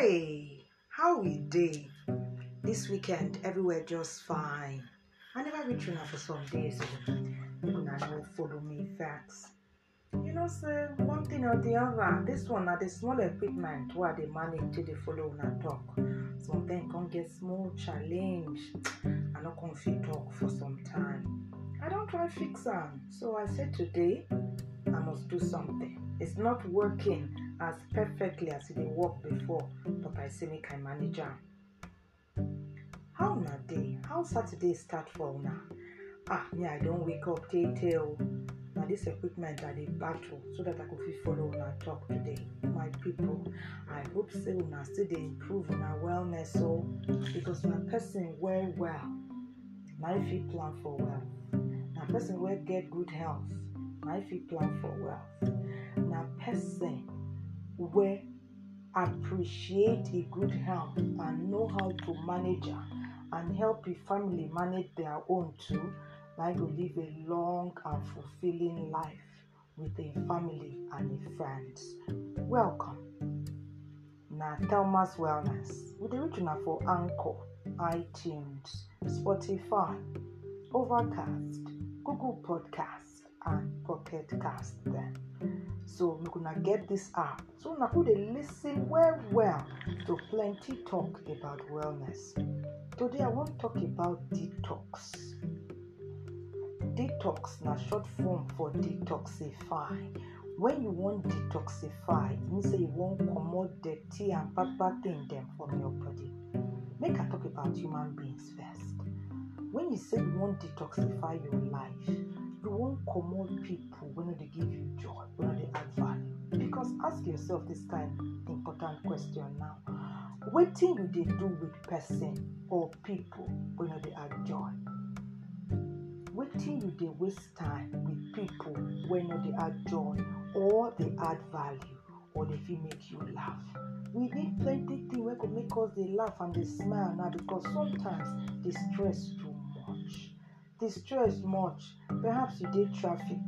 Hey, how we dey? This weekend, everywhere just fine. I never reach una for some days. oh. Una no follow me facts. You know, say one thing or the other. This one na the small equipment where I dey manage to dey follow una talk. Some then come get small challenge. I no come fit talk for some time. I don't try fix am. So I said today, I must do something. It's not working as perfectly as e work before, but I say make I manage am. How una dey? How Saturday start for una? Ah, me I don wake up tey tey o. Na equipment I dey battle so that I go fit follow una talk today. My people, I hope say una still dey improve una wellness o because na person well well na im fit plan for well Na person wey get good health na im fit plan for wealth. Na person wey appreciate a good health and know how to manage and help a family manage their own too like to live a long and fulfilling life with a family and im friends. Welcome. Na Thelma's Wellness. with reach una for Anchor, iTunes, Spotify, Overcast, Google Podcast and Pocket Cast dem. So make una get mm. this app so una go dey lis ten well well to plenty talk about wellness. Today I wan talk about detox. Detox na short form for detoxify. When you wan detoxify, e mean say you wan comot dirty and bad bad thing dem from your body. Make I talk about human beings first. When you say you wan detoxify your life, you wan comot people wey no dey give you joy, wey no dey add value. Because ask yourself dis kind important question now. Wetin you dey do with person or people wey no dey add joy? Wetin you dey waste time with people wey no dey add joy or dey add value or fit make you laugh? We need plenty things wey go make us dey laugh and dey smile now because sometimes the stress. The stress much. Perhaps you dey traffic,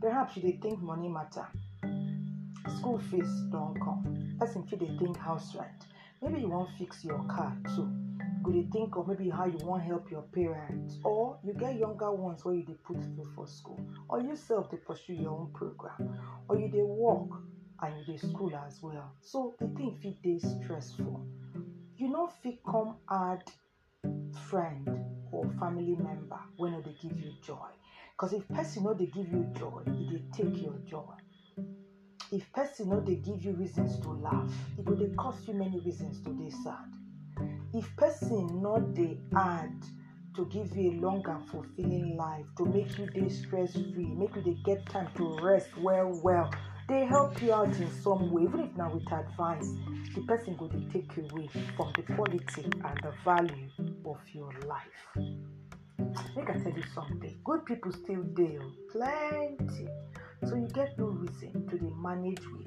perhaps you dey think money matter. School fees don come. Person fit dey think house rent. Maybe you wan fix your car too. You go think of maybe how you wan help your parents or you get younger ones wey you dey put through for school or you sef dey pursue your own program or you dey work and you dey school as well. So the thing fit dey stressful. You no fit come add friend or family member when dey give you joy. Cause if person know they give you joy, e dey take your joy. If person know they give you reasons to laugh, it dey cause you many reasons to be sad. If person no they add to give you a long and fulfilling life, to make you dey stress free, make you they get time to rest well well, they help you out in some way, even if na with advice, the person dey take away from the quality and the value of your life. Make I tell you something, good people still dey o, plenty. So you get no reason to dey manage with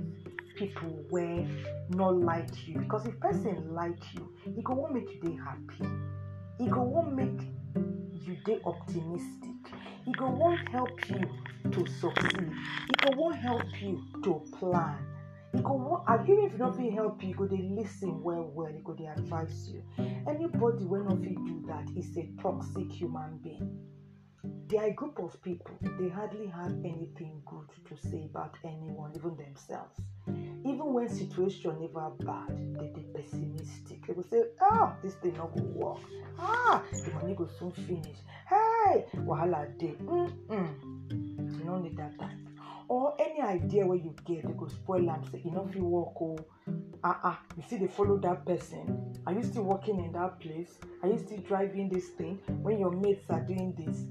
people wey no like you because if person like you, e go wan make you dey happy. E go wan make you dey optimistic. E go wan help you to succeed. E go wan help you to plan. E go wan and even if e no fit help you, e go dey well well, e go advise you. Anybody when of you do that is a toxic human being. They are a group of people, they hardly have anything good to say about anyone, even themselves. Even when situation never bad, they be pessimistic. They will say, ah, this thing no go work. Ah, the money go soon finish. Hey, wahala dey. Mm-mm. You no need that time. Or any idea where you get, they go spoil am say e no fit work o. Ah ah, you still dey follow that person? Are you still working in that place? Are you still driving this thing when your mates are doing this?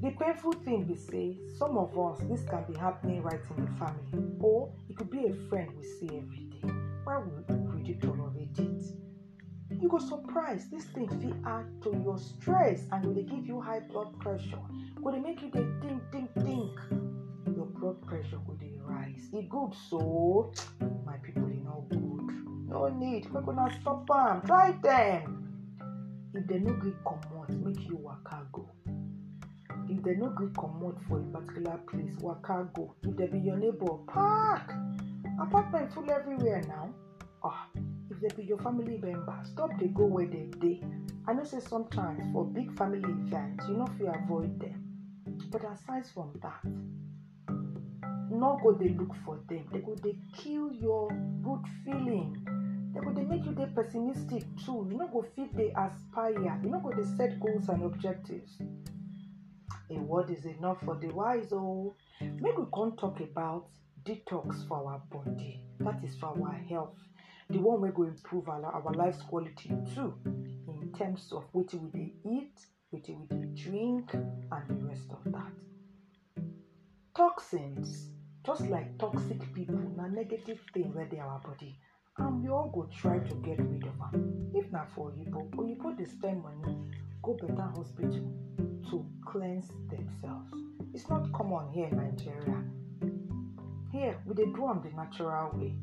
The painful thing be say some of us this can be happening right in the family or it could be a friend we see every day. Why would we tolerate it? You go surprise this thing fit add to your stress and dey give you high blood pressure. Go dey make you think think think. Your blood pressure go rise. E good so my people no good. No need make una stop am. Try dem. If dem no gree comot, make you waka go. If dem no gree comot for a particular place, waka go. If dem be your neighbor, park. Apartment full everywhere now. Ah, if dem be your family member stop dey go where dem dey i know say sometimes for big family events you no fit avoid dem but aside from that no go dey look for dem dem go dey kill your good feeling dem go dey make you dey pessimistic too. You no go fit dey aspire. You no go dey set goals and objectives. A word is enough for the wise oh. Make we come talk about detox for our body. That is for our health. The one wey go improve our, our life quality too in terms of wetin we dey eat wetin we dey drink and the rest of that. Toxins just like toxic people na negative thing wey dey our body and we all go try to get rid of am. If na for oyibo oyibo dey spend money go better hospital to cleanse themselves. It's not common here in nigeria. Here we dey do am the natural way.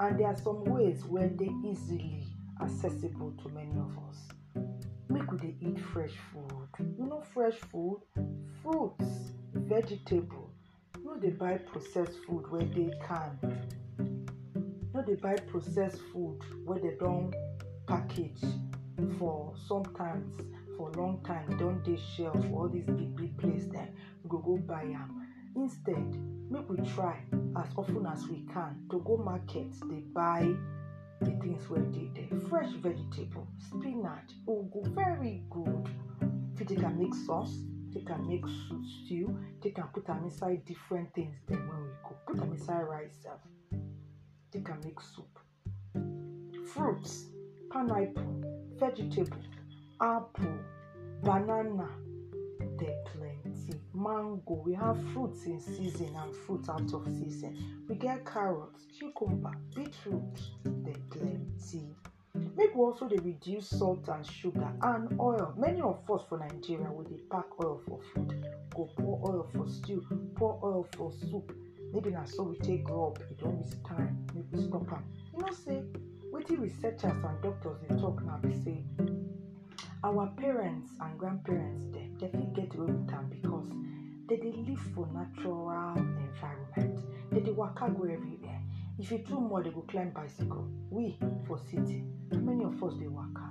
And there are some ways wey dey easily accessible to many of us. Make we dey eat fresh food. You know fresh food fruits vegetable. No dey buy processed food wey dey can no dey buy processed food wey dem don package for sometimes for long time. Don dey shelf for all these big big place dem we go go buy am. Instead make we try as of ten as we can to go market dey buy the things wey dey there. Fresh vegetable spinach ugu very good. Fit take am make sauce take am make stew take am put am inside different things dem when we cook put am inside rice sef take am make soup. Fruits pineapple vegetable apple banana. Dey plenty. Mango we have fruits in season and fruits out of season. We get carrots, cucumber beetroot. Dey plenty. Make also they reduce salt and sugar and oil. Many of us for nigeria we dey pack oil for food. Go pour oil for stew pour oil for soup. Maybe na so we take grow up e don reach time stop am you know say wetin researchers and doctors dey talk now be say our parents and grandparents dem dey fit get away with am because dem dey live for natural environment. Dem dey waka go everywhere. If e too much dem go climb bicycle. We for city how many of us dey waka?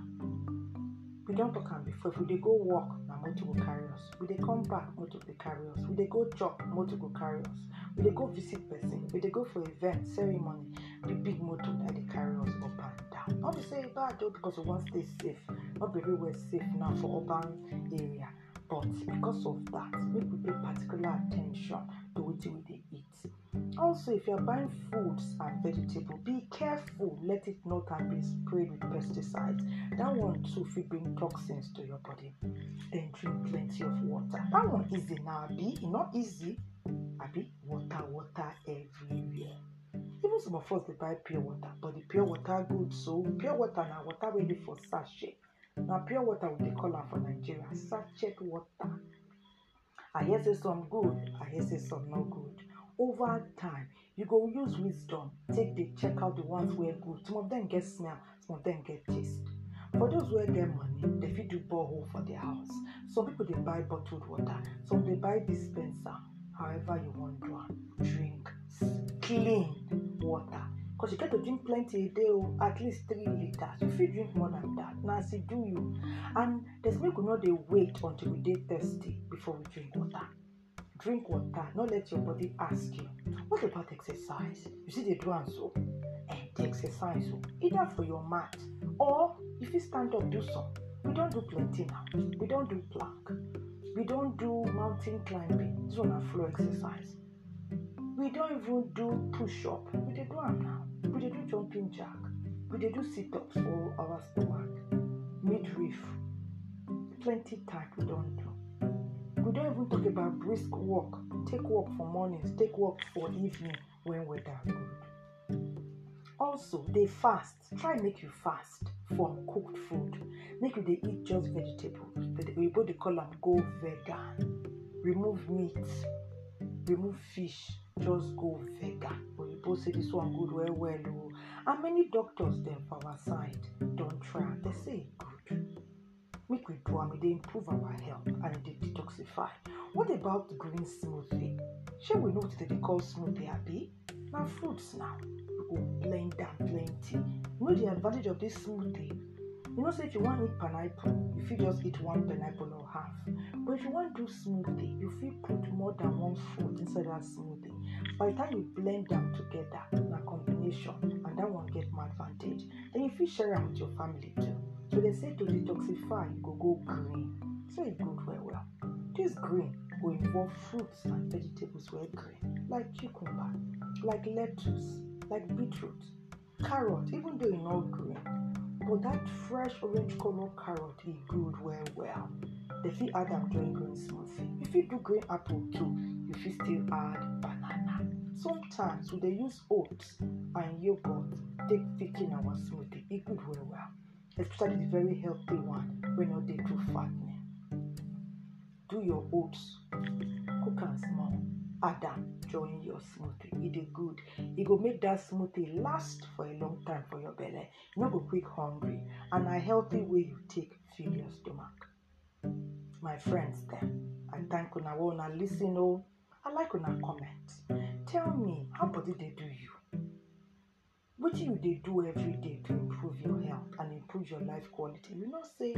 We don talk am before. If we dey go work motor go carry us we come back motor dey carry us we go chop motor go carry us we go visit person. We dey go for event ceremony. Big big motor na dey carry us up and down. No be say bad o because we wan stay safe. No be everywhere safe now for urban area. But because of that make we pay particular at ten tion to wetin we dey eat also if you are buying fruits and vegetable be careful. Let it not have been sprayed with pesticides. That one too fit bring toxins to your body. Then drink plenty of water. That one easy na abi? E no easy abi? Water water everywhere. Even some of us dey buy pure water but the pure water good so pure water na water wey dey for sachet. Now pure water we dey call for nigeria sachet water. I hear say some good i hear say some no good over time. You go use wisdom take dey check out the ones wey good. Some of them get smell some of them get taste. For those wey get money dem fit do borehole for their house. Some people dey buy bottled water. Some dey buy dispenser. However you wan do am drink clean water. Cause you get to drink plenty a day o at least three litres you fit drink more than that. Na as e do you. And there's make we no dey wait until we dey thirsty before we drink water drink water not let your body ask you. What about exercise? You still dey do and so? Eh dey exercise o either for your mat or if you stand up do some. We don't do plenty now. We don do plank. We don do mountain climbing. This one na floor exercise. We don't even do push up we dey do now. We dey do jumping jack. We dey do sit ups for our stomach midriff. Plenty type we don't do we don even talk about brisk walk take walk for mornings take walk for evening when weather good. Also they fast try make you fast from cooked food. Make you they eat just vegetable the oyibo dey call am go vegan. Remove meat remove fish just go vegan. Oyibo say this one good well well and many doctors dem for our side don't try. They say e dey improve our health and dey detoxify. What about green smoothie? Shey we know wetin they call smoothie abi? Now fruits now. We go blend am plenty. You know the advantage of this smoothie? You know say if you wan eat pineapple you fit just eat one pineapple or half. But if you wan do smoothie you fit put more than one fruit inside that smoothie by the time you blend them together in a combination and that one get more advantage then you fit share am with your family too. So they say to detoxify you go go green. So e good well well. This green go involve fruits and vegetables wey green like cucumber like lettuce like beetroot carrot even though e no green. But that fresh orange colour carrot e good well well. Dem fit add join green smoothie. If you do green apple too you fit still add sometimes we dey use oats and yogurt take thicken our smoothie. E good well well especially the very healthy one wey no dey too fattening do your oats cook am small add am join your smoothie. E dey good. E go make that smoothie last for a long time for your belle. You no go quick hungry. And na healthy way you take fill your stomach. My friends dem i thank una well una lis ten i like when I comment. Tell me how body they do you wetin you dey do every day to improve your health and improve your life quality? You know say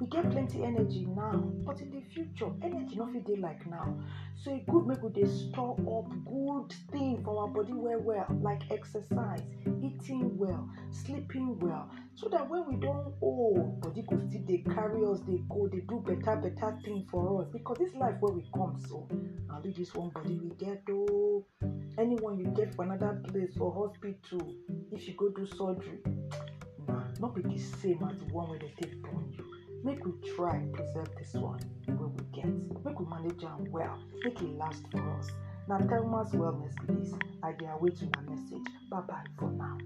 we get plenty energy now but in the future energy no fit dey like now. So e good make we dey store up good thing for our body well well like exercise eating well sleeping well so that when we don old body go still dey carry us dey go dey do better better thing for us. Because this life wey we come so na only this one body we get ooo anyone you get for another place for hospital if you go do surgery na no be the same as the one wey dey take born you. Make we try preserve this one wey we get. Make we manage am well. Make e last for us. Na Thelma's wellness be this i dey await una message. Bye bye for now.